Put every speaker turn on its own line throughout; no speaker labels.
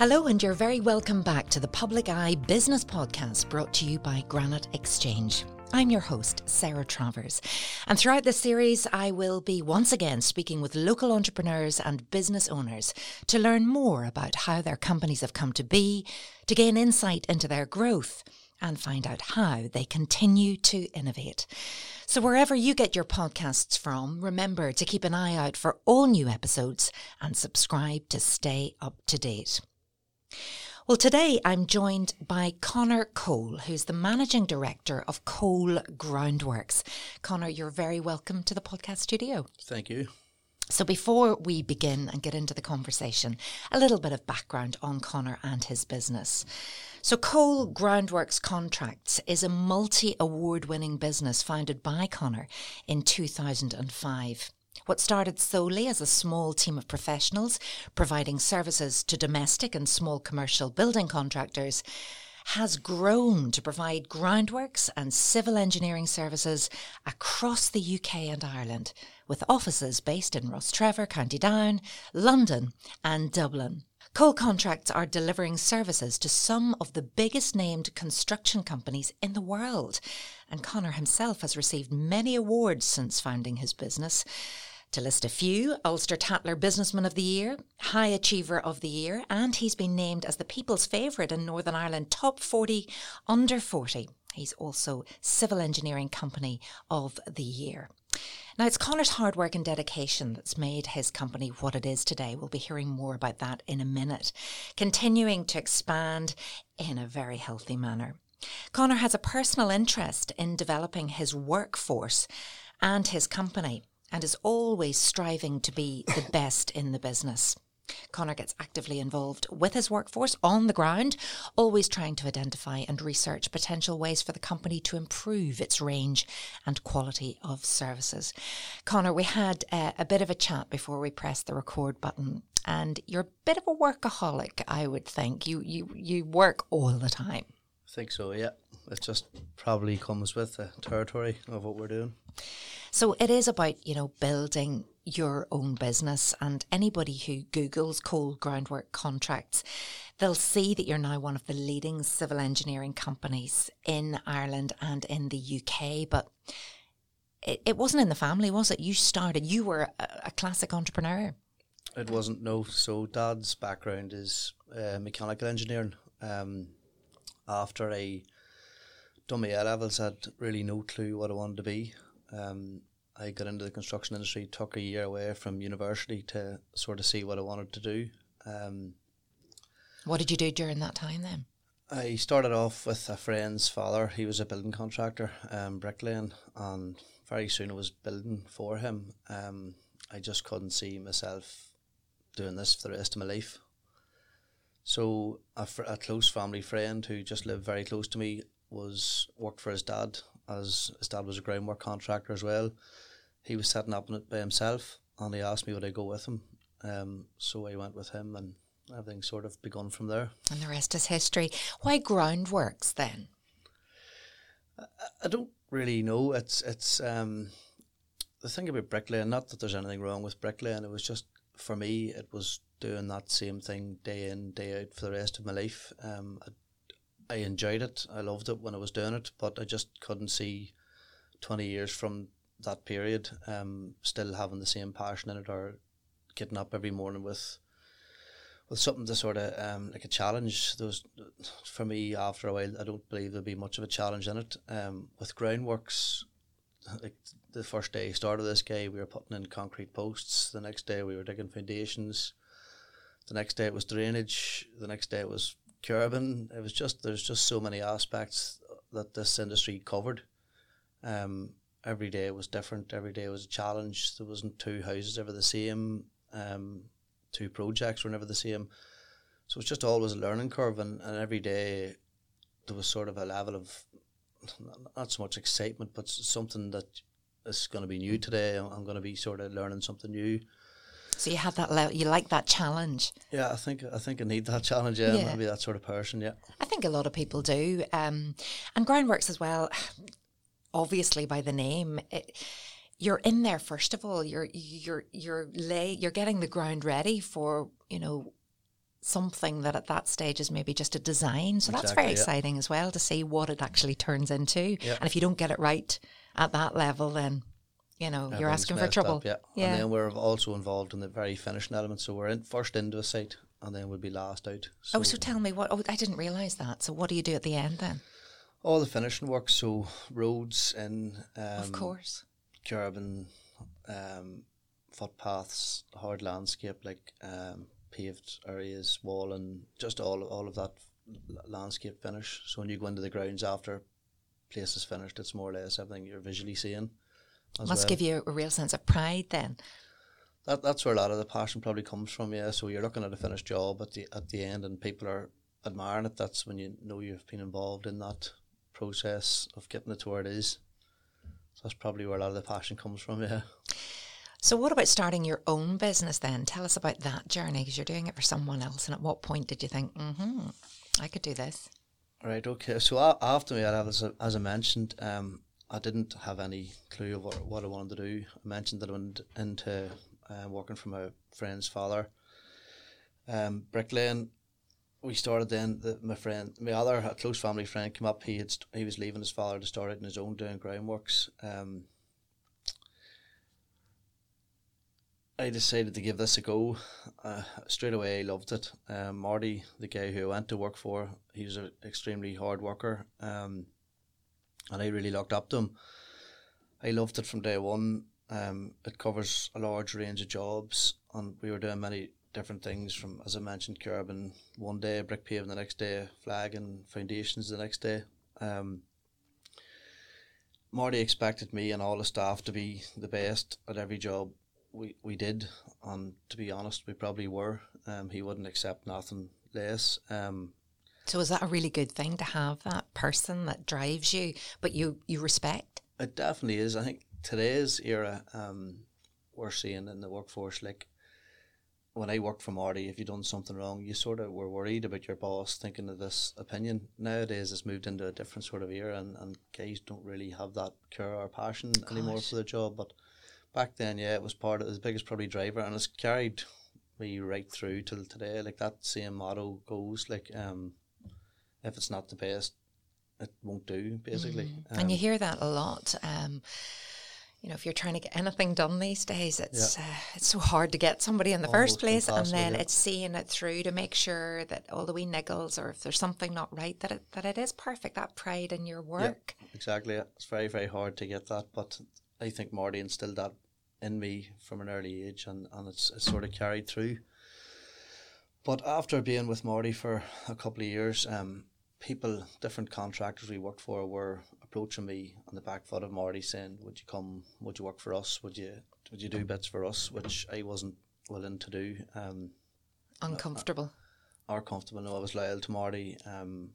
Hello, and you're very welcome back to the Public Eye Business Podcast brought to you by Granite Exchange. I'm your host, Sarah Travers. And throughout this series, I will be once again speaking with local entrepreneurs and business owners to learn more about how their companies have come to be, to gain insight into their growth, and find out how they continue to innovate. So, wherever you get your podcasts from, remember to keep an eye out for all new episodes and subscribe to stay up to date. Well, today I'm joined by Conor Cole, who's the managing director of Cole Groundworks. Conor, you're very welcome to the podcast studio.
Thank you.
So, before we begin and get into the conversation, a little bit of background on Conor and his business. So, Cole Groundworks Contracts is a multi award winning business founded by Conor in 2005. What started solely as a small team of professionals providing services to domestic and small commercial building contractors has grown to provide groundworks and civil engineering services across the UK and Ireland, with offices based in Rostrevor, County Down, London, and Dublin. Cole Contracts are delivering services to some of the biggest named construction companies in the world. And Conor himself has received many awards since founding his business. To list a few, Ulster Tatler Businessman of the Year, High Achiever of the Year, and he's been named as the People's Favourite in Northern Ireland Top 40 Under 40. He's also Civil Engineering Company of the Year. Now, it's Conor's hard work and dedication that's made his company what it is today. We'll be hearing more about that in a minute. Continuing to expand in a very healthy manner. Conor has a personal interest in developing his workforce and his company and is always striving to be the best in the business. Conor gets actively involved with his workforce on the ground, always trying to identify and research potential ways for the company to improve its range and quality of services. Conor, we had uh, a bit of a chat before we pressed the record button, and you're a bit of a workaholic, I would think. You you you work all the time.
I think so. Yeah, it just probably comes with the territory of what we're doing.
So it is about, you know, building your own business and anybody who Googles Cole Groundwork Contracts, they'll see that you're now one of the leading civil engineering companies in Ireland and in the UK. But it, it wasn't in the family, was it? You started, you were a, a classic entrepreneur.
It wasn't, no. So dad's background is uh, mechanical engineering. Um, after I done my A levels, I had really no clue what I wanted to be. Um, I got into the construction industry, took a year away from university to sort of see what I wanted to do. Um,
what did you do during that time then?
I started off with a friend's father. He was a building contractor, um, bricklaying, and very soon I was building for him. Um, I just couldn't see myself doing this for the rest of my life. So a, fr- a close family friend who just lived very close to me was worked for his dad as his dad was a groundwork contractor as well. He was setting up it by himself, and he asked me would I go with him. Um, so I went with him, and everything sort of begun from there.
And the rest is history. Why groundworks then?
I, I don't really know. It's it's um, the thing about bricklaying. Not that there's anything wrong with bricklaying. It was just for me. It was doing that same thing day in day out for the rest of my life. Um, I I enjoyed it. I loved it when I was doing it, but I just couldn't see twenty years from that period um, still having the same passion in it or getting up every morning with with something to sort of um, like a challenge. Those for me after a while, I don't believe there'll be much of a challenge in it. Um, with groundworks, like the first day started this guy, we were putting in concrete posts. The next day we were digging foundations. The next day it was drainage. The next day it was curbing. It was just there's just so many aspects that this industry covered. Um, every day was different. Every day was a challenge. There wasn't two houses ever the same. Um, two projects were never the same. So it's just always a learning curve, and, and every day there was sort of a level of not so much excitement, but something that is going to be new today. I'm going to be sort of learning something new.
So you had that level, you like that challenge.
Yeah, I think I think I need that challenge. Yeah, yeah. maybe that sort of person. Yeah,
I think a lot of people do, um, and groundworks as well. Obviously, by the name. It, you're in there first of all. You're you're you're lay you're getting the ground ready for you know something that at that stage is maybe just a design. So that's very
Exactly, yeah.
exciting as well to see what it actually turns into.
Yeah.
And if you don't get it right at that level, then you know you're asking for trouble.
up, yeah.
Yeah.
And then we're also involved in the very finishing element. So we're in first into a site and then we'll be last out. So,
oh, so tell me what? Oh, I didn't realize that. So what do you do at the end then?
all the finishing work, so roads in um,
of course.
curbing, um, footpaths, hard landscape like um, paved areas, wall and just all all of that landscape finish. So when you go into the grounds after place is finished, it's more or less everything you're visually seeing.
Must
well.
give you a real sense of pride then.
that that's where a lot of the passion probably comes from. Yeah, so you're looking at a finished job at the at the end, and people are admiring it. That's when you know you've been involved in that process of getting it to where it is. So that's probably where a lot of the passion comes from. Yeah.
So what about starting your own business then? Tell us about that journey because you're doing it for someone else. And at what point did you think, mm-hmm, I could do this?
Right. Okay. So after me, as I mentioned, um, I didn't have any clue of what, what I wanted to do. I mentioned that I went into uh, working for my friend's father, um, bricklaying. We started then. The, my friend, my other close family friend, came up. He had st- he was leaving his father to start out on his own doing groundworks. Um, I decided to give this a go. Uh, straight away, I loved it. Um, Marty, the guy who I went to work for, he was an extremely hard worker, um, and I really looked up to him. I loved it from day one. Um, it covers a large range of jobs, and we were doing many different things. From as I mentioned, curbing one day, brick paving the next day, flagging foundations the next day. Um, Marty expected me and all the staff to be the best at every job we, we did, and to be honest, we probably were. Um, he wouldn't accept nothing less. Um,
So is that a really good thing to have that person that drives you, but you, you respect?
it definitely is. I think today's era, um, we're seeing in the workforce, like when I worked for Marty, if you done something wrong, you sort of were worried about your boss thinking of this opinion. Nowadays, it's moved into a different sort of era, and, and guys don't really have that care or passion anymore for the job. But back then, yeah, it was part of the biggest probably driver, and it's carried me right through till today. Like that same motto goes, like um, if it's not the best, it won't do. Basically,
Mm. and you hear that a lot. Um, you know, if you're trying to get anything done these days, it's uh, it's so hard to get somebody in the first place, and then
yeah.
it's seeing it through to make sure that all the wee niggles, or if there's something not right, that it that it is perfect. That pride in your work.
Exactly. It's very, very hard to get that, but I think Marty instilled that in me from an early age, and, and it's, it's sort of carried through. But after being with Marty for a couple of years, um, people, different contractors we worked for, were approaching me on the back foot of Marty, saying, "Would you come? Would you work for us? Would you would you do bits for us?" Which I wasn't willing to do. Um,
Uncomfortable.
are comfortable. No, I was loyal to Marty, um,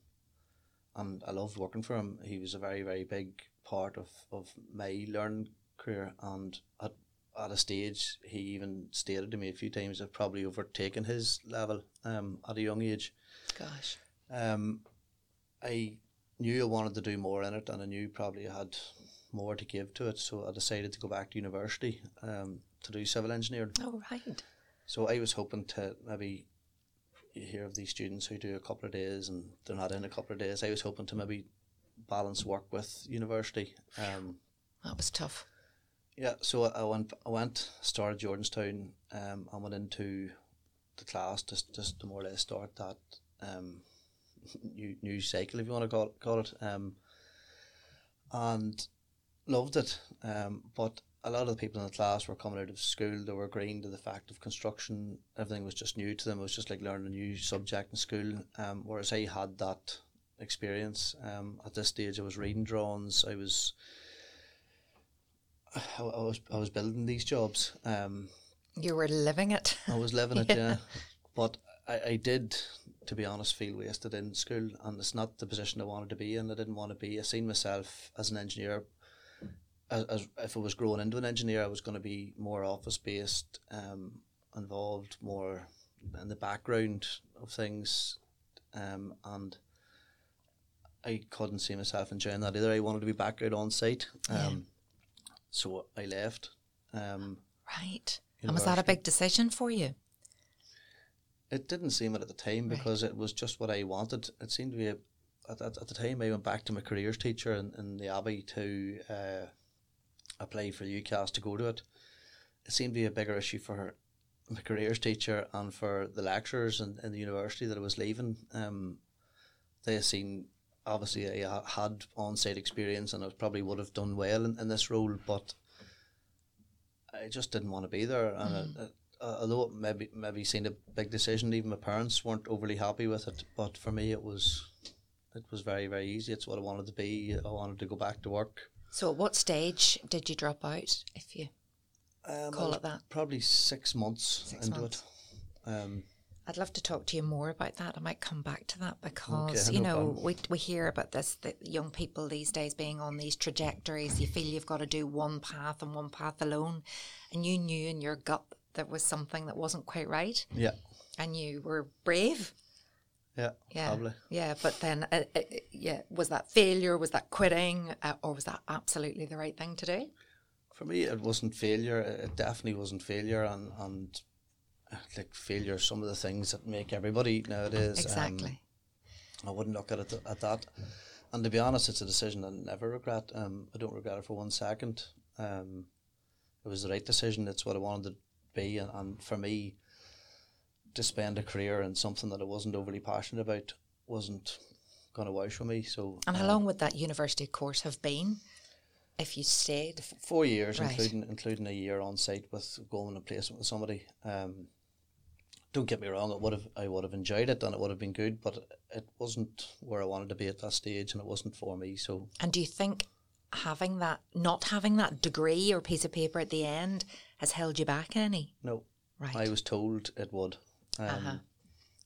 and I loved working for him. He was a very, very big part of, of my learning career. And at, at a stage, he even stated to me a few times I've probably overtaken his level um, at a young age.
Gosh.
Um, I knew I wanted to do more in it, and I knew probably I had more to give to it. So I decided to go back to university um, to do civil engineering.
Oh right.
So I was hoping to maybe you hear of these students who do a couple of days and they're not in a couple of days. I was hoping to maybe balance work with university. Um,
That was tough.
yeah, so I went. I went started Jordanstown. Um, I went into the class just just to more or less start that um, new new cycle, if you want to call call it. Um, and loved it. Um, but a lot of the people in the class were coming out of school. They were agreeing to the fact of construction. Everything was just new to them. It was just like learning a new subject in school. Um, whereas I had that experience. Um, at this stage, I was reading drawings. I was I, I was I was building these jobs. Um,
You were living it.
I was living it,
Yeah.
yeah. But I, I did, to be honest, feel wasted in school, and it's not the position I wanted to be in. I didn't want to be. I seen myself as an engineer. As, as if I was growing into an engineer, I was going to be more office based, um, involved more in the background of things, um, and I couldn't see myself enjoying that either. I wanted to be back out on site, um,
Yeah.
so I left. Um,
Right. And was that a big decision for you?
It didn't seem it at the time
Right.
because it was just what I wanted. It seemed to be a, at, at, at the time I went back to my careers teacher in, in the Abbey to uh, apply for UCAS to go to it. It seemed to be a bigger issue for my careers teacher and for the lecturers in, in the university that I was leaving. Um, they seen obviously I had on site experience and I probably would have done well in, in this role, but I just didn't want to be there. And it, it, uh, although it maybe maybe seemed a big decision, even my parents weren't overly happy with it. But for me, it was it was very very easy. It's what I wanted to be. I wanted to go back to work.
So, at what stage did you drop out, if you
Um,
call it that?
Probably six months
Six
into
months.
it. Um,
I'd love to talk to you more about that. I might come back to that because
Okay,
you
no
know
problem.
we we hear about this that young people these days being on these trajectories. You feel you've got to do one path and one path alone, and you knew in your gut there was something that wasn't quite right,
yeah,
and you were brave.
yeah,
Yeah,
probably.
yeah. But then, uh, uh, yeah, was that failure? Was that quitting? Uh, or was that absolutely the right thing to do?
For me, it wasn't failure. It definitely wasn't failure, and and uh, like failure, some of the things that make everybody nowadays. um,
Exactly.
I wouldn't look at it at that. And to be honest, it's a decision I never regret. Um, I don't regret it for one second. Um, it was the right decision. It's what I wanted to be, and, and for me, to spend a career in something that I wasn't overly passionate about wasn't going to wash with me. So,
and how
um,
long would that university course have been if you stayed?
four years,
Right.
including including a year on site with going and a placement with somebody. Um, don't get me wrong, it would have I would have enjoyed it and it would have been good, but it wasn't where I wanted to be at that stage, and it wasn't for me. So
And do you think having that, not having that degree or piece of paper at the end, has held you back any?
no,
Right.
I was told it would. Um,
Uh-huh.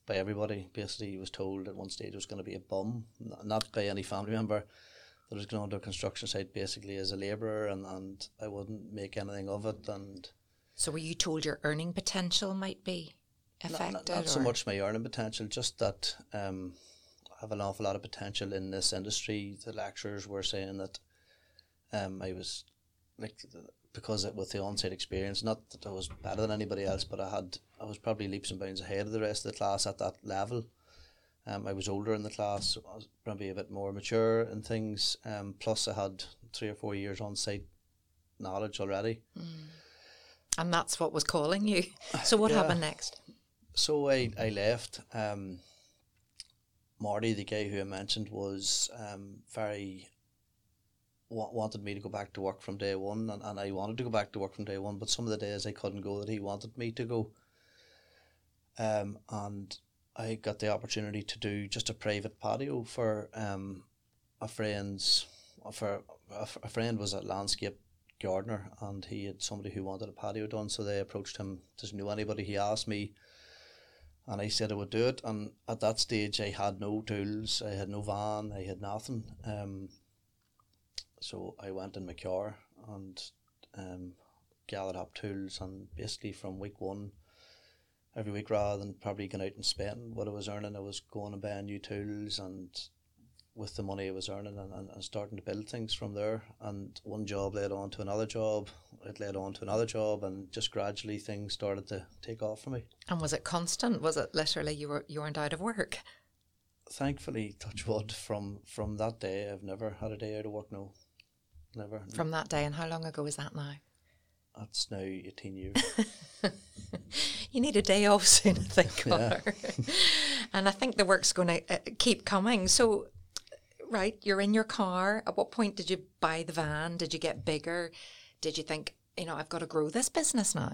By everybody, basically, he was told at one stage it was going to be a bum, not by any family member. That was going to a construction site basically as a labourer, and, and I wouldn't make anything of it. And
so were you told your earning potential might be affected?
Not, not so much my earning potential, just that um, I have an awful lot of potential in this industry. The lecturers were saying that um, I was like because it, with the on-site experience, not that I was better than anybody else, but I had I was probably leaps and bounds ahead of the rest of the class at that level. Um, I was older in the class, so I was probably a bit more mature in things. Um, plus, I had three or four years on-site knowledge already.
And that's what was calling you. So what
Yeah.
happened next?
So I, I left. Um, Marty, the guy who I mentioned, was um, very wanted me to go back to work from day one, and, and I wanted to go back to work from day one. But some of the days I couldn't go that he wanted me to go. Um, and I got the opportunity to do just a private patio for um, a friend's for a, a friend was a landscape gardener and he had somebody who wanted a patio done so they approached him doesn't know anybody he asked me and I said I would do it and at that stage I had no tools I had no van I had nothing um, so I went in my car and um, gathered up tools and basically from week one every week rather than probably going out and spending what I was earning I was going and buying new tools and with the money I was earning and, and, and starting to build things from there and one job led on to another job it led on to another job and just gradually things started to take off for me
And was it constant? Was it literally you were you weren't out of work?
thankfully touch wood from from that day I've never had a day out of work no never
From that day and how long ago is that now?
that's now 18 years
You need a day off soon, I think,
Yeah.
And I think the work's going to uh, keep coming. So, right, you're in your car. At what point did you buy the van? Did you get bigger? Did you think, you know, I've got to grow this business now?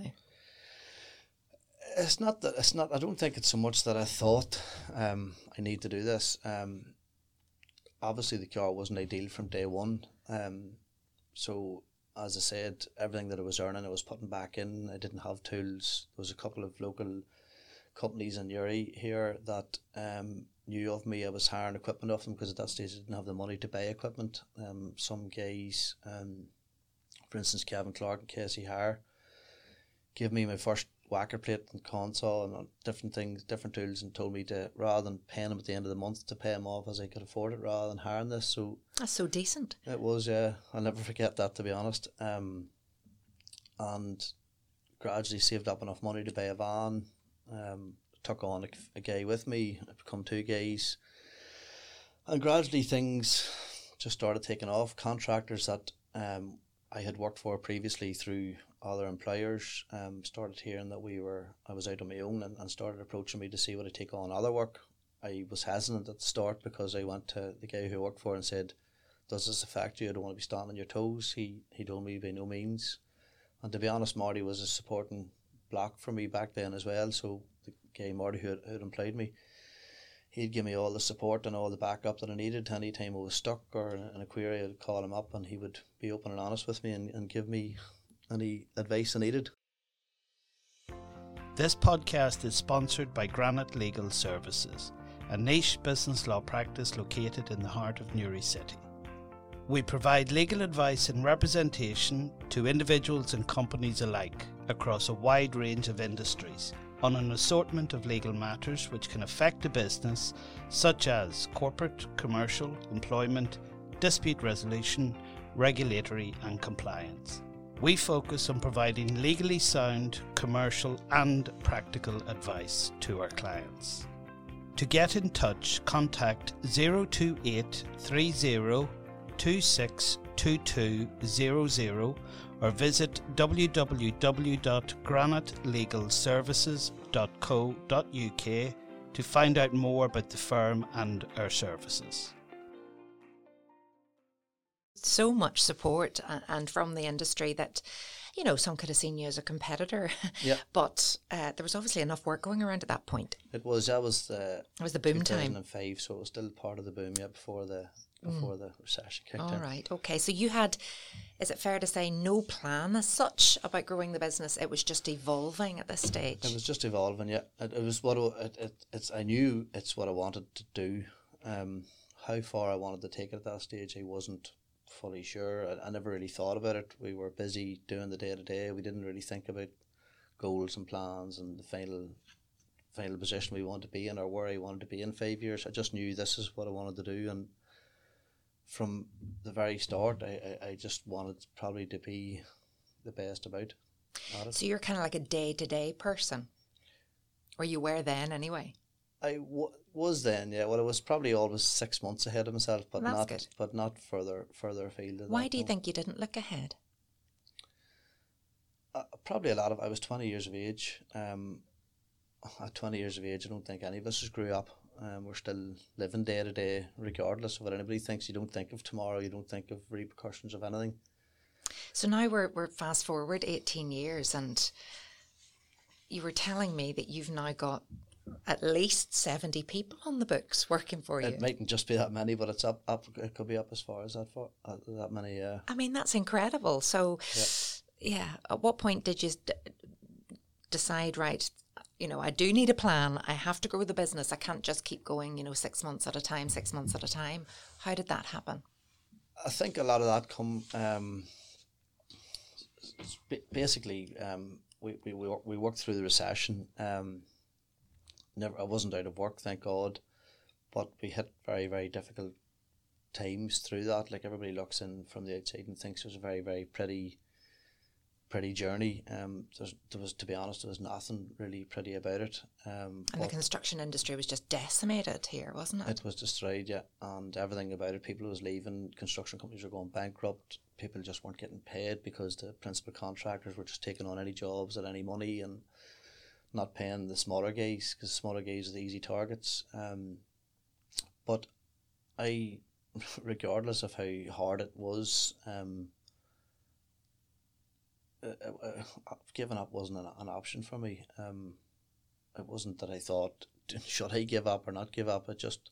it's not that it's not I don't think it's so much that I thought um, I need to do this um, obviously the car wasn't ideal from day one um, so as I said everything that I was earning I was putting back in. I didn't have tools. There was a couple of local companies in Newry here that um, knew of me. I was hiring equipment off them because at that stage I didn't have the money to buy equipment. Um, some guys um, for instance Kevin Clark and Casey Hire gave me my first whacker plate and consaw and uh, different things, different tools, and told me to rather than paying them at the end of the month to pay them off as I could afford it, rather than hiring this. So
That's so decent.
it was, yeah, I'll never forget that to be honest. Um, and gradually saved up enough money to buy a van. Um, took on a, a with me. I become two guys, and gradually things just started taking off. Contractors that um, I had worked for previously through other employers um, started hearing that we were I was out on my own and, and started approaching me to see would I take on other work. I was hesitant at the start because I went to the guy who I worked for and said, "Does this affect you? I don't want to be standing on your toes." He he told me by no means, and to be honest, Marty was a supporting block for me back then as well. So the guy Marty who had, who had employed me, he'd give me all the support and all the backup that I needed. Any time I was stuck or in a query, I'd call him up and he would be open and honest with me and, and give me any advice I needed.
This podcast is sponsored by Granite Legal Services, a niche business law practice located in the heart of Newry City. We provide legal advice and representation to individuals and companies alike across a wide range of industries on an assortment of legal matters which can affect a business, such as corporate, commercial, employment, dispute resolution, regulatory, and compliance. We focus on providing legally sound, commercial, and practical advice to our clients. To get in touch, contact 028 30 262200 or visit www.granitelegalservices.co.uk to find out more about the firm and our services.
So much support and from the industry that you know, some could have seen you as a competitor.
Yeah.
but uh, there was obviously enough work going around at that point.
It was that was the
It was the boom time.
2005, so it was still part of the boom yeah before the before the recession kicked
All
in.
right. Okay. So you had, is it fair to say, no plan as such about growing the business? It was just evolving at this stage.
It was just evolving. Yeah, it, it was what it, it, it's. I knew it's what I wanted to do. Um, how far I wanted to take it at that stage, I wasn't fully sure. I, I never really thought about it. We were busy doing the day to day. We didn't really think about goals and plans and the final final position we wanted to be in or where I wanted to be in five years. I just knew this is what I wanted to do, and from the very start, I, I, I just wanted probably to be the best about.
So you're kind of like a day to day person, or you were then anyway.
I w- was then, yeah. Well, I was probably always six months ahead of myself, but not,
good.
but not further, further afield. than
Why do you think you didn't look ahead?
Uh, probably a lot of. I was twenty years of age. Um, at twenty years of age, I don't think any of us has grew up. Um, we're still living day to day, regardless of what anybody thinks. You don't think of tomorrow. You don't think of repercussions of anything.
So now we're we're fast forward eighteen years, and you were telling me that you've now got at least seventy people on the books working for you.
It mightn't just be that many, but it's up. Up. It could be up as far as that far. Uh, that many. Uh,
I mean, that's incredible. So, yeah. At what point did you d- decide, right, you know, I do need a plan. I have to grow the business. I can't just keep going, you know, six months at a time, six months at a time. How did that happen?
I think a lot of that come um, basically um, we, we, we, worked through the recession. Um, never I wasn't out of work, thank God, but we hit very very difficult times through that. Like everybody looks in from the outside and thinks it was a very very pretty pretty journey. Um, there was to be honest, there was nothing really pretty about it. Um,
And the construction industry was just decimated here, wasn't it?
it was destroyed, yeah, and everything about it. People was leaving. Construction companies were going bankrupt. People just weren't getting paid because the principal contractors were just taking on any jobs at any money and not paying the smaller guys because smaller guys are the easy targets. Um, but I, regardless of how hard it was, um, uh, uh, uh, giving up wasn't an, an option for me. Um, it wasn't that I thought should I give up or not give up. It just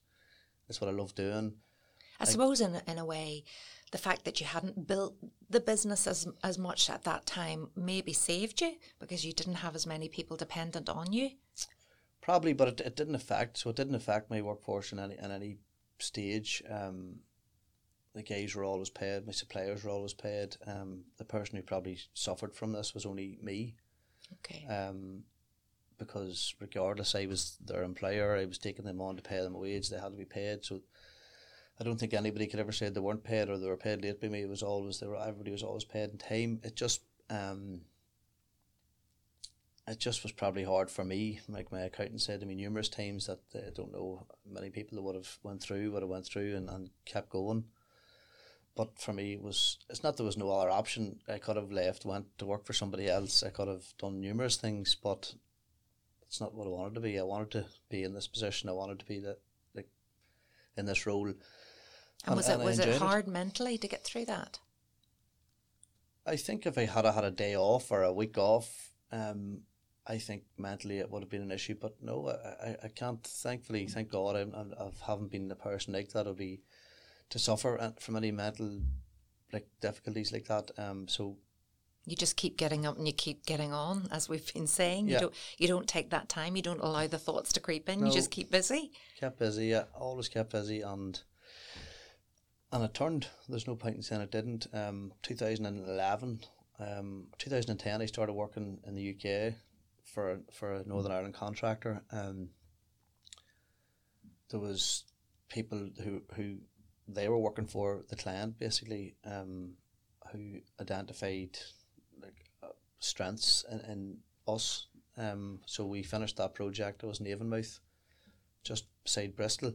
it's what I love doing.
I suppose, in, in a way, the fact that you hadn't built the business as, as much at that time maybe saved you because you didn't have as many people dependent on you.
Probably, but it, it didn't affect. So it didn't affect my workforce in any in any stage. Um, the guys were always paid. My suppliers were always paid. Um, the person who probably suffered from this was only me.
Okay.
Um, because regardless, I was their employer. I was taking them on to pay them a wage. They had to be paid. So I don't think anybody could ever say they weren't paid or they were paid late by me. It was always they were everybody was always paid in time. It just um, it just was probably hard for me. Like my accountant said to me numerous times that uh, I don't know many people that would have went through what I went through and, and kept going. But for me, it was it's not there was no other option. I could have left, went to work for somebody else. I could have done numerous things, but it's not what I wanted to be. I wanted to be in this position. I wanted to be the like in this role.
And, and was it
and
was it hard it. mentally to get through that?
I think if I had had a day off or a week off, um, I think mentally it would have been an issue. But no, I, I, I can't. Thankfully, thank God, I, I haven't been the person like that. Would be to suffer from any mental like difficulties like that. Um, so
you just keep getting up and you keep getting on, as we've been saying.
Yeah.
You don't you don't take that time. You don't allow the thoughts to creep in.
No.
You just keep busy.
Kept busy, yeah. Always kept busy, and and it turned. There's no point in saying it didn't. Um, 2011, um, 2010, I started working in the UK for for a Northern Ireland contractor. Um, there was people who who they were working for the client basically, um, who identified like uh, strengths in, in us. Um, so we finished that project. It was in Avonmouth, just beside Bristol.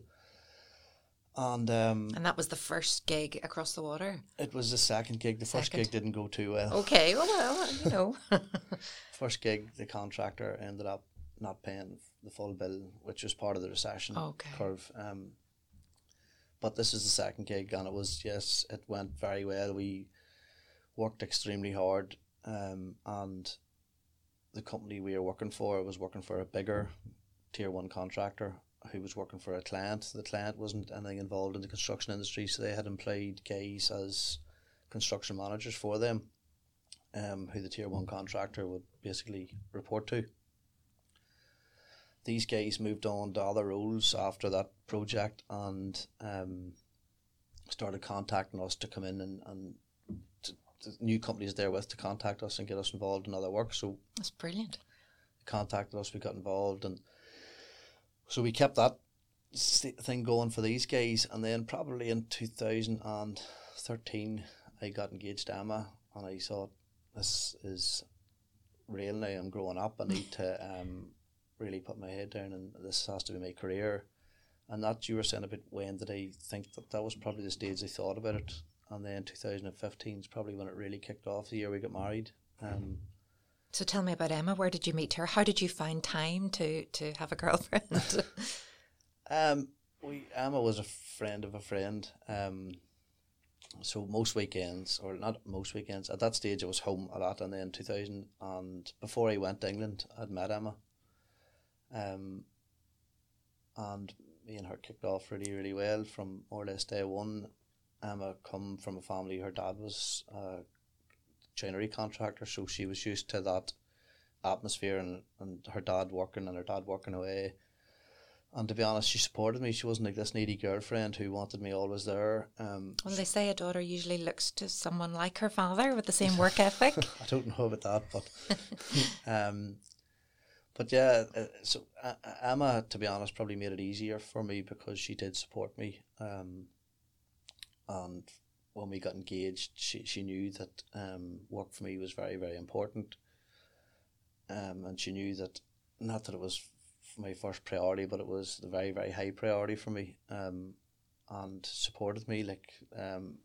And um,
And that was the first gig across the water.
it was the second gig. The first gig didn't go too well.
Okay, well, well you know.
First gig, the contractor ended up not paying the full bill, which was part of the recession
Okay.
curve. Um, but this is the second gig, and it was yes, it went very well. We worked extremely hard, um, and the company we were working for was working for a bigger tier one contractor who was working for a client. The client wasn't anything involved in the construction industry, so they had employed guys as construction managers for them, um, who the tier one contractor would basically report to. These guys moved on to other roles after that project and um, started contacting us to come in and, and to, to new companies they're with to contact us and get us involved in other work. So
That's brilliant.
contacted us, we got involved, and so we kept that thing going for these guys. And then probably in two thousand and thirteen, I got engaged to Emma, and I thought this is real now. I'm growing up. I need to um, really put my head down, and this has to be my career. And that you were saying about when did I think that that was probably the stage I thought about it. And then 2015 is probably when it really kicked off. The year we got married. Um,
So tell me about Emma. Where did you meet her? How did you find time to, to have a girlfriend?
Um, we Emma was a friend of a friend. Um, so most weekends, or not most weekends, at that stage I was home a lot, and then two thousand and before I went to England, I'd met Emma. Um, and me and her kicked off really, really well from more or less day one. Emma come from a family. Her dad was a joinery contractor, so she was used to that atmosphere, and, and her dad working and her dad working away. And to be honest, she supported me. She wasn't like this needy girlfriend who wanted me always there. Um,
well, they say a daughter usually looks to someone like her father with the same work ethic.
I don't know about that, but um, but yeah. uh, So uh, Emma, to be honest, probably made it easier for me because she did support me. Um, and when we got engaged, she she knew that um, work for me was very very important. Um, and she knew that not that it was my first priority, but it was the very very high priority for me. Um, and supported me like um.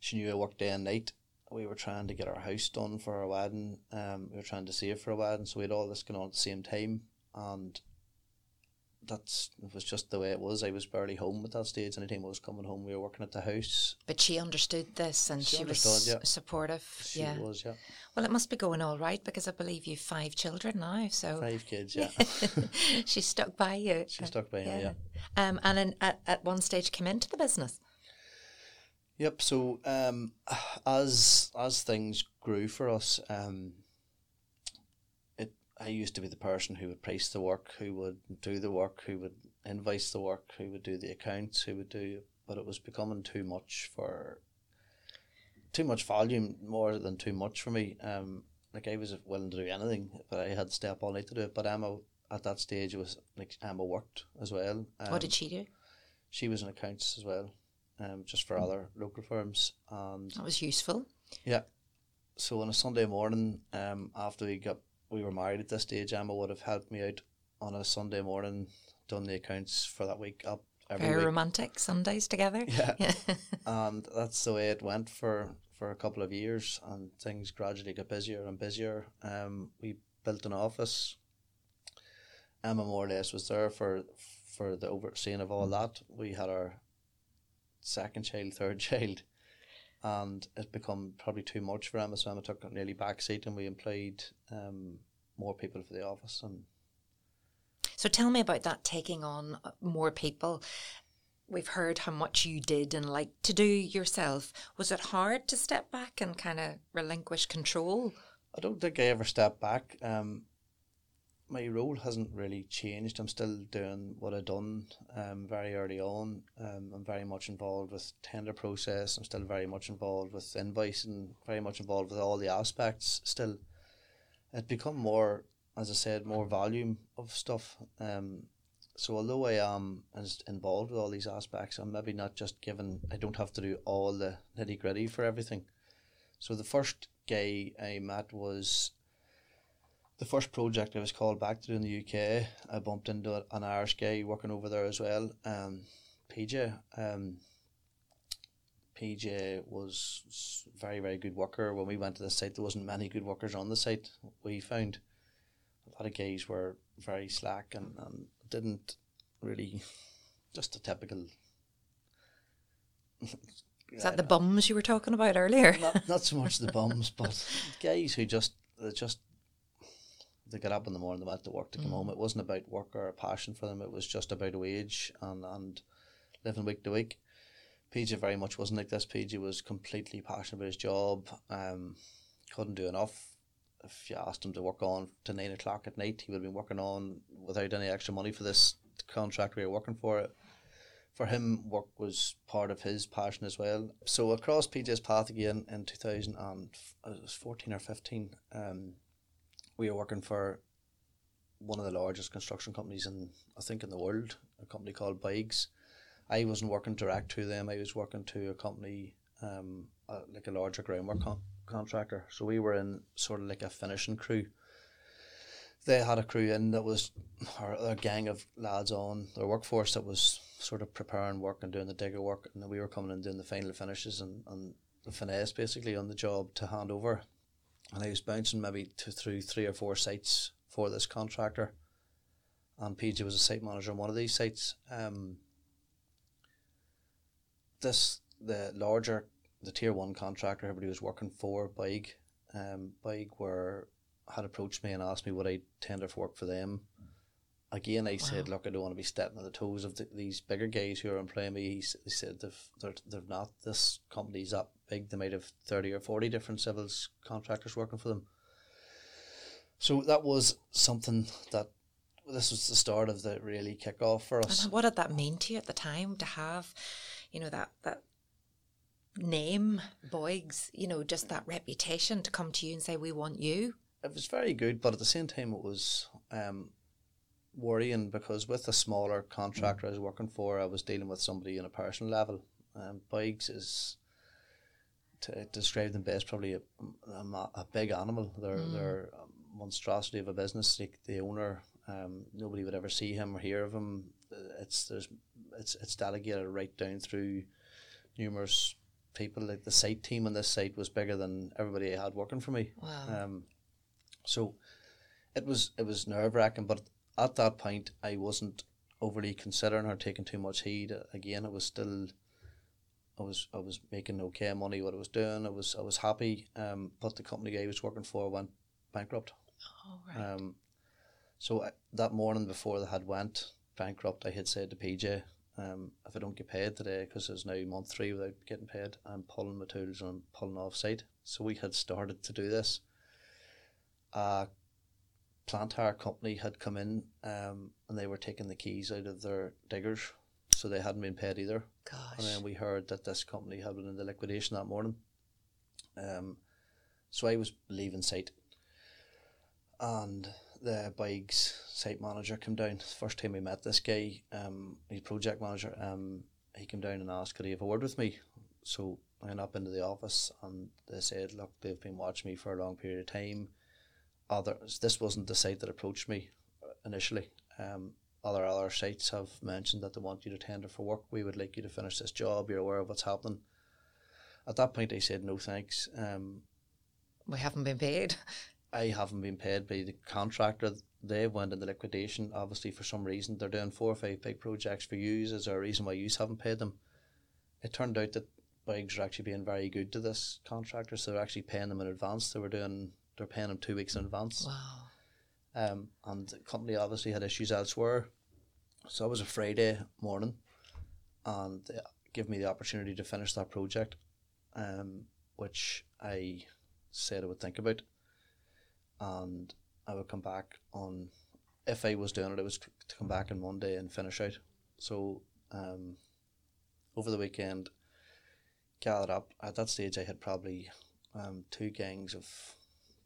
She knew I worked day and night we were trying to get our house done for our wedding. Um, we were trying to save for a wedding, so we had all this going on at the same time, and that's it was just the way it was. I was barely home at that stage. Anytime I was coming home, we were working at the house.
But she understood this and
She
she, was
yeah.
supportive.
She
yeah.
was, yeah,
Well, it must be going all right because I believe you've five children now. So
five kids, yeah.
she stuck by you.
she stuck by me, yeah.
Um, and in, at, at one stage came into the business.
Yep. So um, as as things grew for us, um, it I used to be the person who would price the work, who would do the work, who would invoice the work, who would do the accounts, who would do. But it was becoming too much for. Too much volume, more than too much for me. Um, like I was willing to do anything, but I had to stay up all night to do it. But Emma, at that stage, was like Emma worked as well. Um,
what did she do?
She was in accounts as well, um, just for other local firms. And
That was useful.
yeah, so on a Sunday morning, um, after we got we were married at this stage, Emma would have helped me out on a Sunday morning, done the accounts for that week up every
Very
week.
romantic Sundays together.
Yeah. and that's the way it went for for a couple of years and things gradually got busier and busier um we built an office Emma more or less was there for for the overseeing of all that we had our second child third child and it become probably too much for Emma so Emma took a nearly back seat and we employed um more people for the office and
So tell me about that taking on uh, more people. We've heard how much you did and like to do yourself. Was it hard to step back and kind of relinquish control?
I don't think I ever stepped back. Um, my role hasn't really changed. I'm still doing what I've done um, very early on. Um, I'm very much involved with tender process. I'm still very much involved with invoicing. Very much involved with all the aspects. Still, it become more, as I said, more volume of stuff. Um, so although I am as involved with all these aspects, I'm maybe not just given. I don't have to do all the nitty gritty for everything. So the first guy I met was the first project I was called back to do in the UK. I bumped into an Irish guy working over there as well, um, PJ. Um, PJ was very very good worker. When we went to the site, there wasn't many good workers on the site. We found a lot of guys were very slack and, and didn't really just a typical.
Is that the bums you were talking about earlier?
not not so much the bums, but guys who just just they get up in the morning, they went to work to come home. It wasn't about work or a passion for them. It was just about a wage and and living week to week. PJ very much wasn't like this. PJ was completely passionate about his job. Um, couldn't do enough. If you asked him to work on to nine o'clock at night, he would have been working on without any extra money for this contract we were working for. For him, work was part of his passion as well. So across PJ's path again in 2014 or 15, um, we were working for one of the largest construction companies in, I think, in the world, a company called Bouygues. I wasn't working direct to them. I was working to a company, um, like a larger groundwork con- contractor. So we were in sort of like a finishing crew. They had a crew in that was, or a gang of lads on their workforce that was sort of preparing work and doing the digger work, and we were coming and doing the final finishes and, and the finesse basically on the job to hand over. And I was bouncing maybe to, through three or four sites for this contractor, and PJ was a site manager on one of these sites. Um, this the larger the tier one contractor everybody was working for Bouygues um Bouygues were had approached me and asked me would I tender for work for them again I said look I don't want to be stepping on the toes of the, these bigger guys who are employing me. He, he said they've they're, they're not this company's that big. They might have 30 or 40 different civils contractors working for them. So that was something that this was the start of the really kick off for us.
And what did that mean to you at the time to have, you know, that that name, Bouygues, you know, just that reputation to come to you and say, We want you?
it was very good, but at the same time, it was um, worrying because with a smaller contractor I was working for, I was dealing with somebody on a personal level. Um, Bouygues is to describe them best probably a, a, a big animal. They're they're a monstrosity of a business. Like the owner, um, nobody would ever see him or hear of him. It's there's it's it's delegated right down through numerous people. Like the site team on this site was bigger than everybody I had working for me.
Wow.
Um, so it was it was nerve wracking, but at that point I wasn't overly considering or taking too much heed. Again, it was still I was I was making okay money what I was doing. I was I was happy. Um, but the company I was working for went bankrupt.
Oh, right.
Um, so I, that morning before they had went bankrupt, I had said to PJ, um, if I don't get paid today, because it's now month three without getting paid, I'm pulling my tools and I'm pulling off site. So we had started to do this. A plant hire company had come in um, and they were taking the keys out of their diggers, so they hadn't been paid either.
Gosh.
And then we heard that this company had been in the liquidation that morning. Um, so I was leaving site, and the Bouygues site manager came down. First time we met this guy, um, he's project manager. Um, he came down and asked could he have a word with me. So I went up into the office and they said, look, they've been watching me for a long period of time. Others. This wasn't the site that approached me initially. Um, other other sites have mentioned that they want you to tender for work. We would like you to finish this job. You're aware of what's happening. At that point, I said no thanks. Um,
we haven't been paid.
I haven't been paid by the contractor. They went into liquidation. Obviously, for some reason, they're doing four or five big projects for you. Is there a reason why you haven't paid them? It turned out that Bouygues are actually being very good to this contractor, so they're actually paying them in advance. They were doing they're paying them two weeks in advance.
Wow.
Um, and the company obviously had issues elsewhere, so it was a Friday morning, and they gave me the opportunity to finish that project, um, which I said I would think about, and I would come back on. If I was doing it, it was to come back on Monday and finish out. So, um, over the weekend, gathered up. At that stage, I had probably um, two gangs of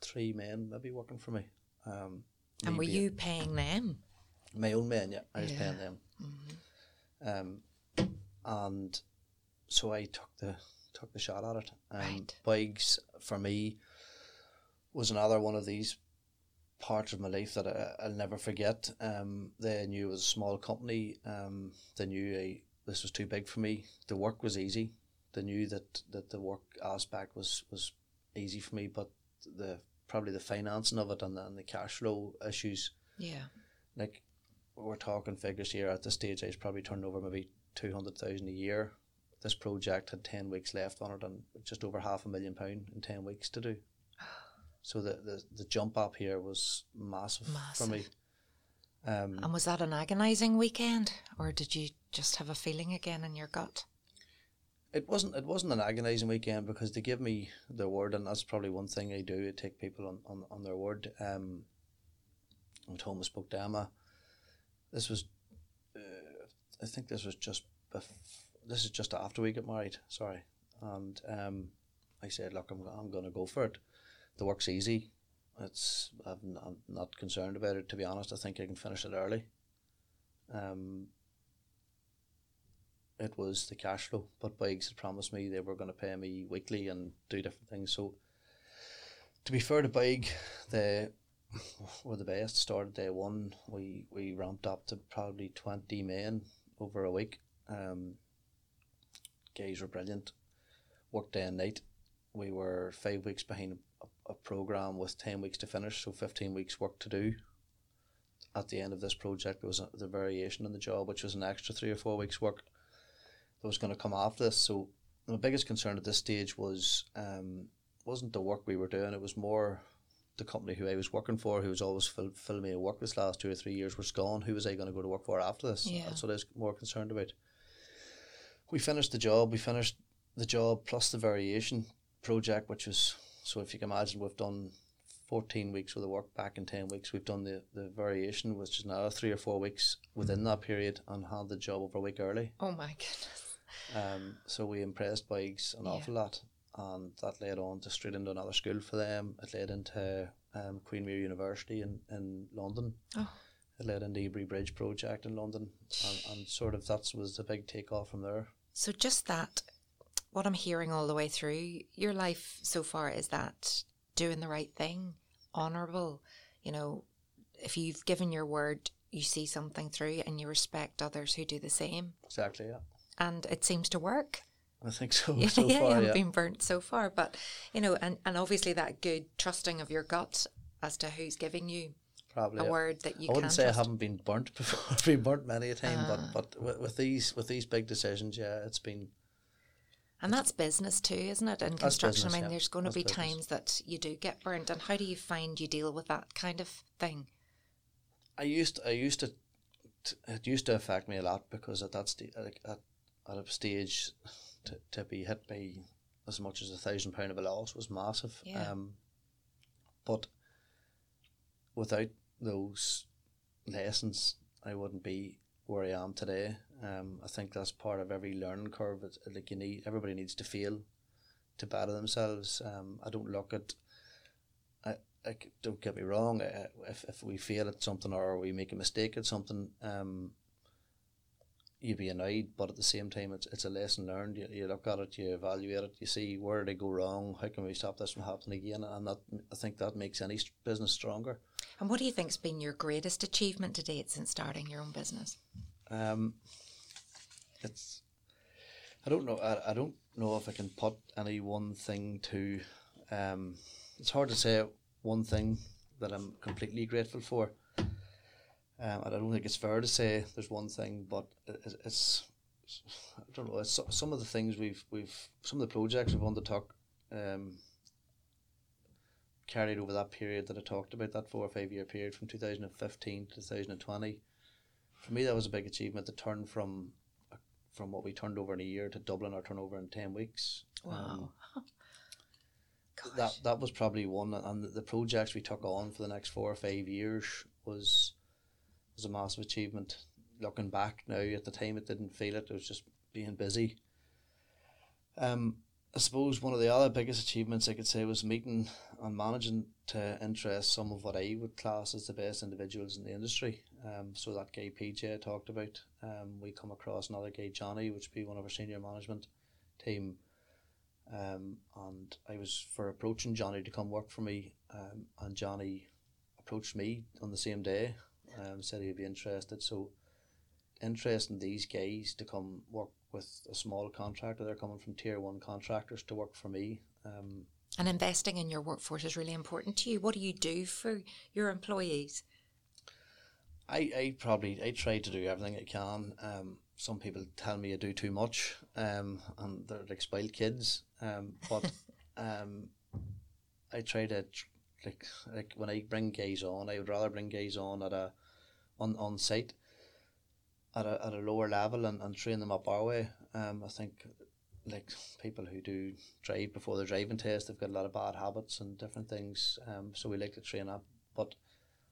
three men maybe working for me. Um,
and were you paying them?
my own men? Yeah, I was
Yeah.
paying them. Um, and so I took the took the shot at it. Um,
Right.
Bouygues for me was another one of these parts of my life that I, I'll never forget. Um, they knew it was a small company. Um, they knew I, this was too big for me. The work was easy. They knew that, that the work aspect was, was easy for me, but the probably the financing of it and the, and the cash flow issues.
Yeah.
like we're talking figures here at this stage I was probably turned over maybe 200,000 a year. This project had 10 weeks left on it and just over half a million pound in 10 weeks to do. So the, the, the jump up here was massive, for me. Um,
And was that an agonising weekend, or did you just have a feeling again in your gut?
It wasn't it wasn't an agonizing weekend because they give me their word and that's probably one thing I do I take people on, on, on their word um I home and spoke to Emma this was uh, I think this was just bef- this is just after we get married sorry. And um I said look I'm, I'm gonna go for it. The work's easy. It's I'm, I'm not concerned about it to be honest. I think I can finish it early. Um it was the cash flow. But Bouygues had promised me they were going to pay me weekly and do different things. So, to be fair to Bouygues, they were the best. Started day one, we we ramped up to probably twenty men over a week. Um, guys were brilliant. Worked day and night. We were five weeks behind a, a program with ten weeks to finish, so fifteen weeks work to do. At the end of this project, there was a, the variation in the job, which was an extra three or four weeks work that was going to come after this. So my biggest concern at this stage was um, wasn't the work we were doing. It was more the company who I was working for, who was always fill, filling me a work this last two or three years, was gone. Who was I going to go to work for after this?
Yeah.
That's what I was more concerned about. We finished the job. We finished the job plus the variation project, which was so. If you can imagine, we've done. 14 weeks worth the work back in 10 weeks. We've done the, the variation, which is now three or four weeks within that period, and had the job over a week early.
Oh my goodness.
Um, so we impressed Bouygues an
Yeah.
awful lot, and that led on to straight into another school for them. It led into um, Queen Mary University in, in London.
Oh.
It led into the Ebury Bridge project in London, and, and sort of that was the big takeoff from there.
So just that, what I'm hearing all the way through your life so far is that doing the right thing, honourable. You know, if you've given your word, you see something through, and you respect others who do the same,
Exactly, yeah.
And it seems to work.
I think so.
yeah,
so
yeah,
far,
haven't
yeah.
been burnt so far, but you know, and and obviously that good trusting of your gut as to who's giving you
Probably.
a
yeah.
word that you
I wouldn't say
trust.
I haven't been burnt before. I've been burnt many a time,
Ah.
but but with, with these with these big decisions, yeah, it's been
And that's business too, isn't it? In construction,
business,
I mean, there's going to be
business.
times that you do get burnt. And how do you find you deal with that kind of thing?
I used I used to it used to affect me a lot because at that like at, at a stage to, to be hit by as much as a thousand pound of a loss was massive.
Yeah.
Um, but without those lessons, I wouldn't be where I am today. Um, I think that's part of every learning curve. It's, like you need everybody needs to fail to better themselves. Um, I don't look at I, I don't get me wrong. Uh, if if we fail at something or we make a mistake at something, um, you'd be annoyed, but at the same time, it's it's a lesson learned. You, you look at it, you evaluate it, you see where did they go wrong, how can we stop this from happening again, and that I think that makes any business stronger.
And what do you think's been your greatest achievement to date since starting your own business?
Um, it's I don't know. I, I don't know if I can put any one thing to. Um, it's hard to say one thing that I'm completely grateful for. Um, I don't think it's fair to say there's one thing, but it, it's I don't know. It's some of the things we've we've some of the projects we've undertook um, carried over that period that I talked about that four or five year period from 2015 to 2020. For me, that was a big achievement to turn from from what we turned over in a year to doubling our turnover in ten weeks.
Wow. Um,
that that was probably one, and the projects we took on for the next four or five years was was a massive achievement. Looking back now, at the time it didn't feel it. It was just being busy. Um, I suppose one of the other biggest achievements I could say was meeting and managing to interest some of what I would class as the best individuals in the industry. Um, so that guy PJ I talked about, um, we come across another guy Johnny, which would be one of our senior management team. Um, and I was for approaching Johnny to come work for me, um, and Johnny approached me on the same day, um, said he'd be interested. So interesting these guys to come work with a small contractor. They're coming from tier one contractors to work for me. Um,
and investing in your workforce is really important to you. What do you do for your employees?
I, I probably I try to do everything I can. Um, some people tell me I do too much, um, and they're like spoiled kids. Um, but um, I try to like like when I bring guys on, I would rather bring guys on at a on on site at a, at a lower level and, and train them up our way. Um, I think like people who do drive before their driving test, they've got a lot of bad habits and different things. Um, so we like to train up, but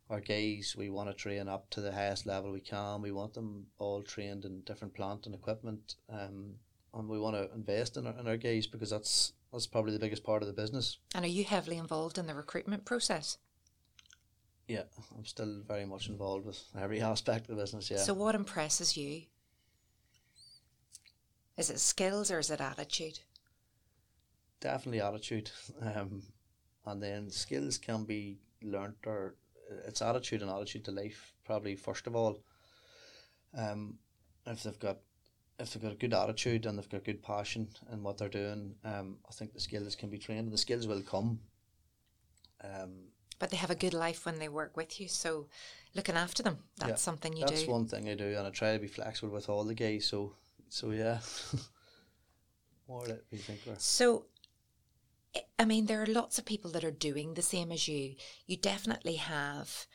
our guys, we want to train up to the highest level we can. We want them all trained in different plant and equipment. Um, and we want to invest in our, in our guys because that's that's probably the biggest part of the business.
And are you heavily involved in the recruitment process?
Yeah, I'm still very much involved with every aspect of the business. Yeah.
So, what impresses you? Is it skills or is it attitude?
Definitely attitude, um, and then skills can be learnt or it's attitude and attitude to life. Probably first of all, um, if they've got if they've got a good attitude and they've got good passion in what they're doing, um, I think the skills can be trained and the skills will come. Um,
but they have a good life when they work with you. So looking after them, that's yeah, something you
that's
do.
That's one thing I do, and I try to be flexible with all the guys. So, so yeah. More that we think.
So, I mean, there are lots of people that are doing the same as you. You definitely have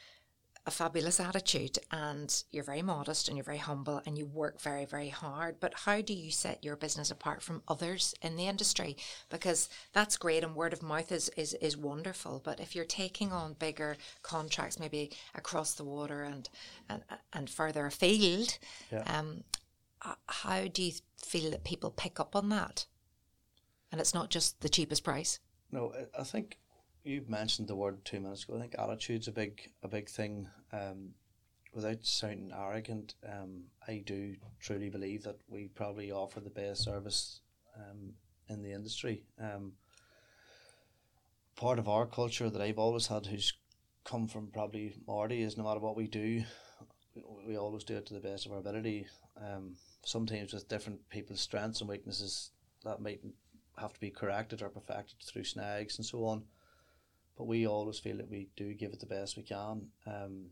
a fabulous attitude and you're very modest and you're very humble and you work very, very hard. But how do you set your business apart from others in the industry? Because that's great and word of mouth is, is, is wonderful. But if you're taking on bigger contracts, maybe across the water and, and, and further afield, yeah. um, how do you feel that people pick up on that? And it's not just the cheapest price.
No, I think you mentioned the word two minutes ago. I think attitude's a big a big thing. Um, without sounding arrogant, um, I do truly believe that we probably offer the best service um, in the industry. Um, part of our culture that I've always had, who's come from probably Marty, is no matter what we do, we, always do it to the best of our ability. Um, sometimes with different people's strengths and weaknesses, that might have to be corrected or perfected through snags and so on but we always feel that we do give it the best we can. Um,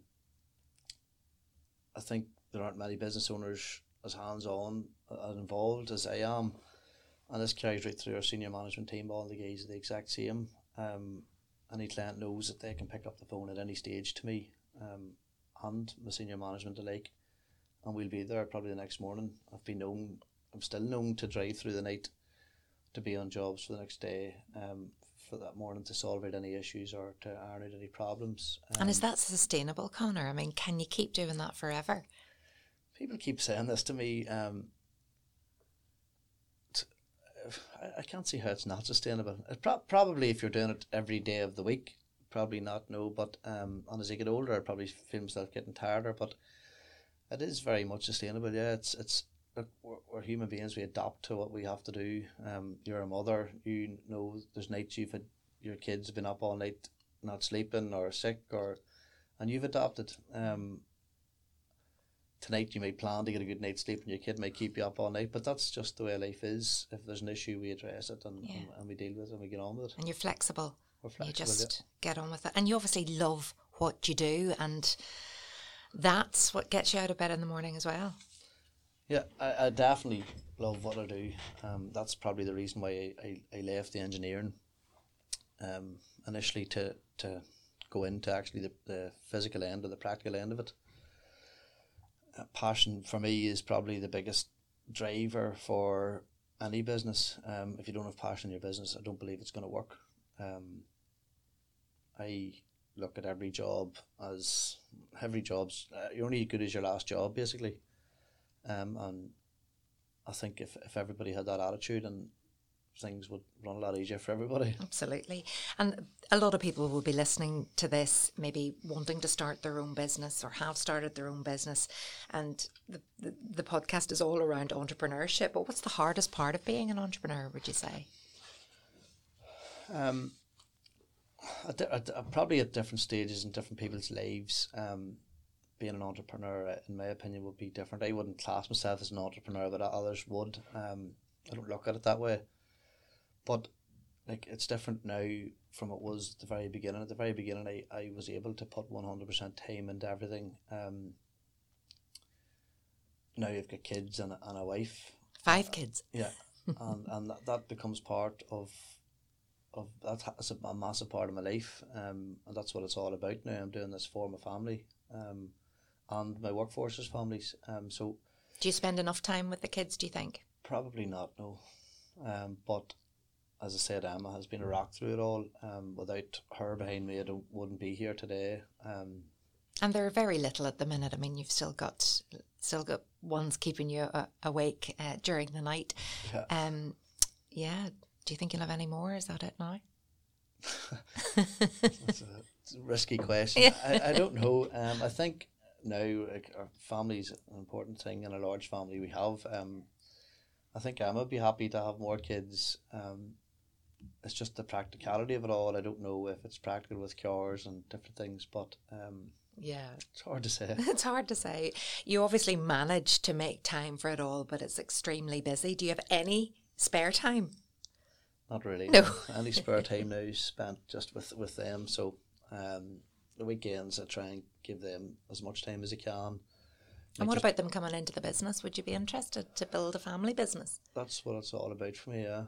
I think there aren't many business owners as hands on and involved as I am, and this carries right through our senior management team. All the guys are the exact same. Um, any client knows that they can pick up the phone at any stage to me um, and my senior management alike, and we'll be there probably the next morning. I've been known, I'm still known to drive through the night to be on jobs for the next day um, for that morning to solve out any issues or to iron out any problems.
Um, and is um, that sustainable, Conor? I mean, can you keep doing that forever?
People keep saying this to me. Um, t- I, I can't see how it's not sustainable. It pro- probably if you're doing it every day of the week, probably not. No, but um, and as I get older, I probably feel myself getting tireder. But it is very much sustainable. Yeah, it's it's look, we're, we're human beings. We adapt to what we have to do. Um, you're a mother. You know, there's nights you've had your kids have been up all night, not sleeping or sick, or and you've adapted. Um, tonight you may plan to get a good night's sleep, and your kid may keep you up all night. But that's just the way life is. If there's an issue, we address it and,
Yeah.
and, and we deal with it and we get on with it.
And you're flexible.
We're flexible.
You just get on with it. And you obviously love what you do, and that's what gets you out of bed in the morning as well.
Yeah, I, I definitely love what I do. Um, that's probably the reason why I, I, I left the engineering um, initially to, to go into actually the, the physical end or the practical end of it. Uh, passion for me is probably the biggest driver for any business. Um, if you don't have passion in your business, I don't believe it's going to work. Um, I look at every job as every job's uh, you're only as good as your last job, basically. Um, and I think if, if everybody had that attitude and things would run a lot easier for everybody.
Absolutely. And a lot of people will be listening to this, maybe wanting to start their own business or have started their own business. And the, the, the podcast is all around entrepreneurship. But what's the hardest part of being an entrepreneur, would you say?
Um, at, at, at probably at different stages in different people's lives, um, being an entrepreneur, uh, in my opinion, would be different. I wouldn't class myself as an entrepreneur, but others would. Um, I don't look at it that way. But like it's different now from it was at the very beginning. At the very beginning, I, I was able to put one hundred percent time into everything. Um, now you've got kids and a, and a wife.
Five kids.
Yeah, and and that, that becomes part of of that's a, a massive part of my life, um, and that's what it's all about now. I'm doing this for my family, um, and my workforce's families. Um, so
Do you spend enough time with the kids, do you think?
probably not, no. Um, but as I said, Emma has been a rock through it all. Um, without her behind me, I don't, wouldn't be here today. Um,
And there are very little at the minute. I mean, you've still got still got ones keeping you uh, awake uh, during the night.
Yeah.
Um, yeah. Do you think you'll have any more? Is that it now?
It's a, a risky question. I, I don't know. Um, I think now our family's an important thing in a large family we have. Um, I think Emma would be happy to have more kids. Um, it's just the practicality of it all. I don't know if it's practical with cars and different things, but um,
Yeah.
it's hard to say.
It's hard to say. You obviously manage to make time for it all, but it's extremely busy. Do you have any spare time?
Not really.
No.
Any spare time now is spent just with with them. So um, the weekends I try and give them as much time as I can.
And what about them coming into the business? Would you be interested to build a family business?
that's what it's all about for me. Yeah,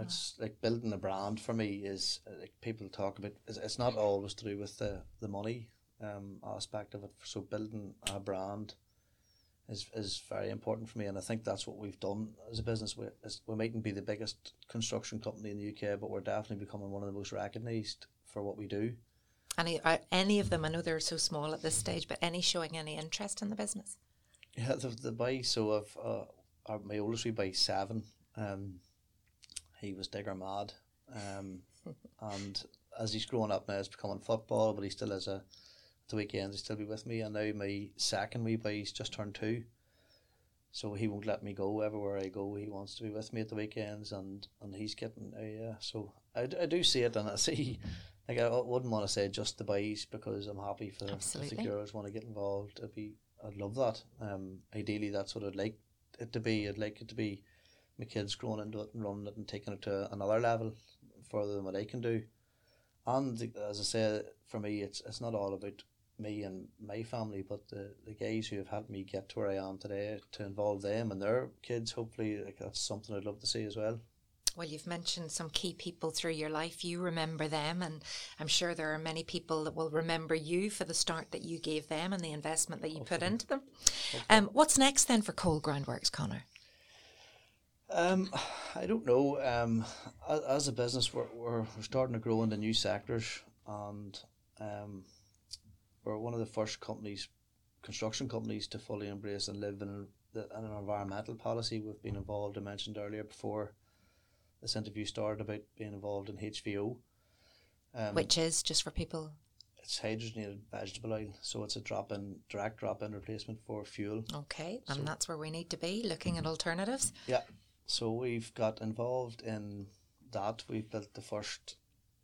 it's like building a brand for me is like people talk about. It's, it's not always to do with the the money um aspect of it. So building a brand is is very important for me, and I think that's what we've done as a business. We is- we mightn't be the biggest construction company in the UK, but we're definitely becoming one of the most recognised for what we do.
Any are any of them? I know they're so small at this stage, but any showing any interest in the business?
Yeah, the the boy. So I've uh, our, my oldest we by seven. Um, he was digger mad. Um, and as he's growing up now, he's becoming football, but he still has a. At the weekends he still be with me, and now my second wee boy he's just turned two. So he won't let me go everywhere I go. He wants to be with me at the weekends, and and he's getting uh, yeah. So I, d- I do see it, and I see. Like I wouldn't want to say just the boys because I'm happy for
Absolutely.
the girls want to get involved. I'd be I'd love that. Um, ideally that's what I'd like it to be. I'd like it to be my kids growing into it and running it and taking it to another level further than what I can do. And as I say, for me, it's it's not all about me and my family, but the, the guys who have helped me get to where I am today to involve them and their kids. Hopefully, like that's something I'd love to see as well.
Well, you've mentioned some key people through your life. You remember them, and I'm sure there are many people that will remember you for the start that you gave them and the investment that you put into them. Um, what's next then for Cole Groundworks, Conor?
Um, I don't know. Um, as, as a business, we're, we're, we're starting to grow into new sectors, and um, we're one of the first companies, construction companies, to fully embrace and live in, the, in an environmental policy. We've been involved. I mentioned earlier before this interview started about being involved in HVO. Um,
Which is just for people.
it's hydrogenated vegetable oil, so it's a drop in direct drop in replacement for fuel.
Okay, and that's where we need to be looking at alternatives.
Yeah, so we've got involved in that. We've built the first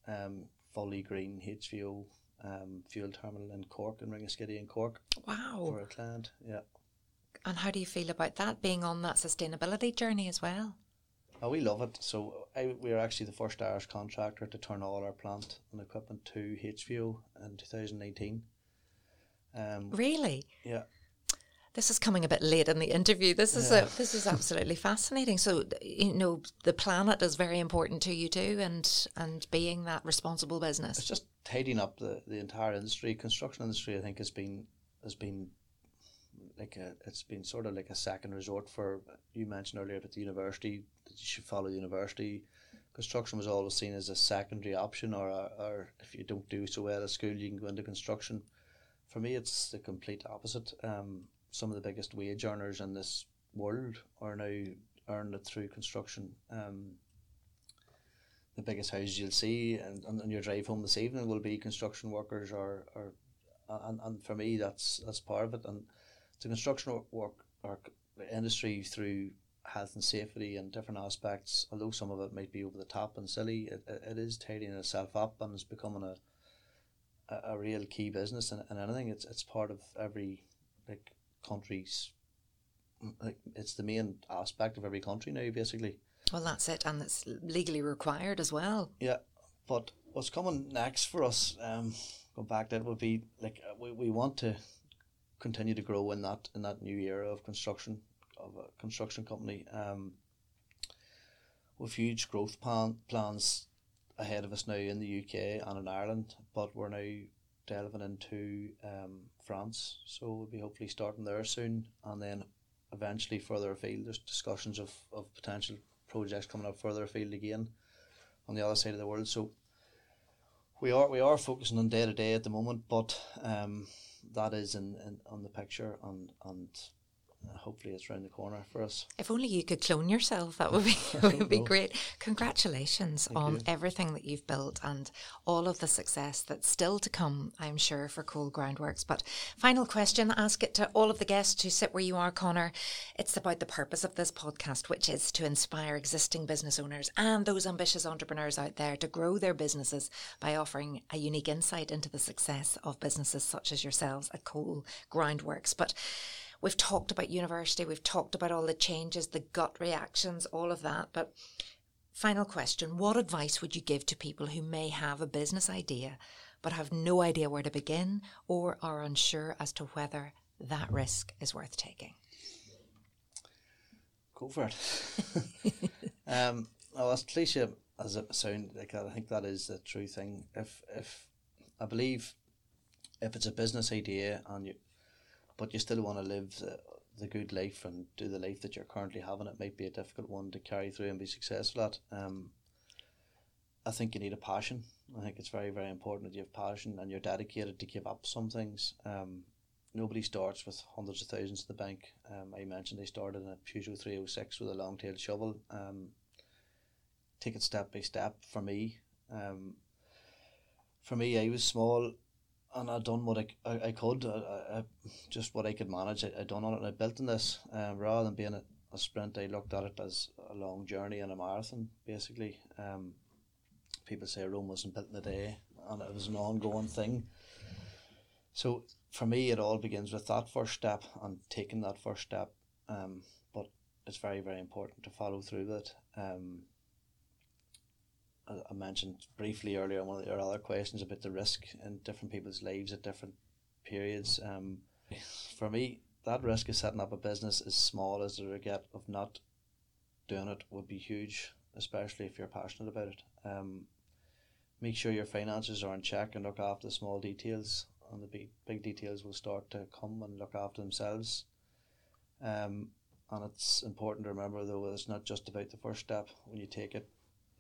um, fully green HVO um, fuel terminal in Cork, in Ringaskiddy in Cork,
Wow.
for a client. Yeah.
And how do you feel about that being on that sustainability journey as well?
Oh, we love it. So I, we are actually the first Irish contractor to turn all our plant and equipment to HVO in 2019. Um,
Really?
yeah,
This is coming a bit late in the interview. This is
Yeah.
a, this is absolutely fascinating. So you know the planet is very important to you too, and and being that responsible business.
it's just tidying up the, the entire industry. Construction industry, I think, has been has been like a it's been sort of like a second resort for you mentioned earlier about the university that you should follow university. Construction was always seen as a secondary option, or or if you don't do so well at school, you can go into construction. For me, it's the complete opposite. Um, some of the biggest wage earners in this world are now earned it through construction. Um, the biggest houses you'll see and on, your drive home this evening will be construction workers or, or and, and for me that's that's part of it and the construction wo- work or industry through health and safety and different aspects although some of it might be over the top and silly it, it, it is tidying itself up and it's becoming a a, a real key business. And, and anything it's it's part of every like country's like it's the main aspect of every country now basically.
Well, that's it, and it's legally required as well.
Yeah, but what's coming next for us, um, going back to it, would be like we, we want to continue to grow in that in that new era of construction of a construction company. Um, with huge growth plan, plans ahead of us now in the UK and in Ireland, but we're now delving into um, France, so we'll be hopefully starting there soon, and then eventually further afield. There's discussions of, of potential projects coming up further afield again on the other side of the world. So we are we are focusing on day to day at the moment, but um, that is in, in on the picture and and hopefully it's round the corner for us.
If only you could clone yourself, that would be would be
know.
great. Congratulations on
you.
everything that you've built and all of the success that's still to come, I'm sure, for Cole Groundworks. But final question, ask it to all of the guests who sit where you are, Conor. It's about the purpose of this podcast, which is to inspire existing business owners and those ambitious entrepreneurs out there to grow their businesses by offering a unique insight into the success of businesses such as yourselves at Cole Groundworks. But We've talked about university, we've talked about all the changes, the gut reactions, all of that. But final question What advice would you give to people who may have a business idea but have no idea where to begin or are unsure as to whether that risk is worth taking?
Go for it. um, well, as cliche as it sound like I think that is the true thing. If if I believe if it's a business idea and you, but you still want to live the, the good life and do the life that you're currently having, it might be a difficult one to carry through and be successful at. Um, I think you need a passion. I think it's very, very important that you have passion and you're dedicated to give up some things. Um, nobody starts with hundreds of thousands in the bank. Um, I mentioned they started in a Peugeot 306 with a long tailed shovel. Um, take it step by step for me. Um, for me, I was small and I done what I, I, I could, I, I, just what I could manage. I, I done on it and I built on this. Um, rather than being a, a sprint, I looked at it as a long journey and a marathon, basically. Um, people say Rome wasn't built in a day and it was an ongoing thing. So for me, it all begins with that first step and taking that first step. Um, but it's very, very important to follow through with it. Um, I mentioned briefly earlier on one of your other questions about the risk in different people's lives at different periods. Um, for me, that risk of setting up a business as small as the regret of not doing it would be huge, especially if you're passionate about it. Um, make sure your finances are in check and look after the small details, and the big big details will start to come and look after themselves. Um, and it's important to remember though it's not just about the first step. When you take it,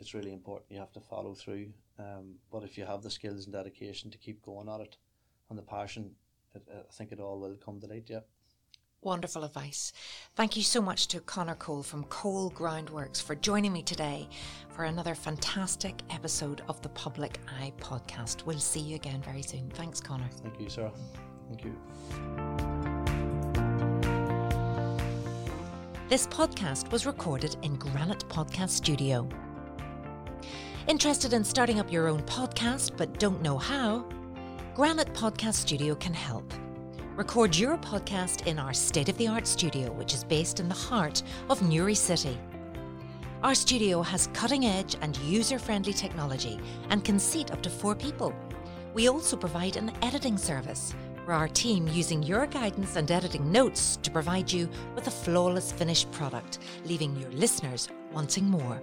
it's really important you have to follow through. Um, but if you have the skills and dedication to keep going at it, and the passion, it, I think it all will come to light. Yeah.
Wonderful advice. Thank you so much to Conor Cole from Cole Groundworks for joining me today for another fantastic episode of the Public Eye podcast. We'll see you again very soon. Thanks, Conor.
Thank you, Sarah. Thank you.
This podcast was recorded in Granite Podcast Studio. Interested in starting up your own podcast but don't know how? Granite Podcast Studio can help. Record your podcast in our state of the art studio, which is based in the heart of Newry City. Our studio has cutting edge and user friendly technology and can seat up to four people. We also provide an editing service for our team using your guidance and editing notes to provide you with a flawless finished product, leaving your listeners wanting more.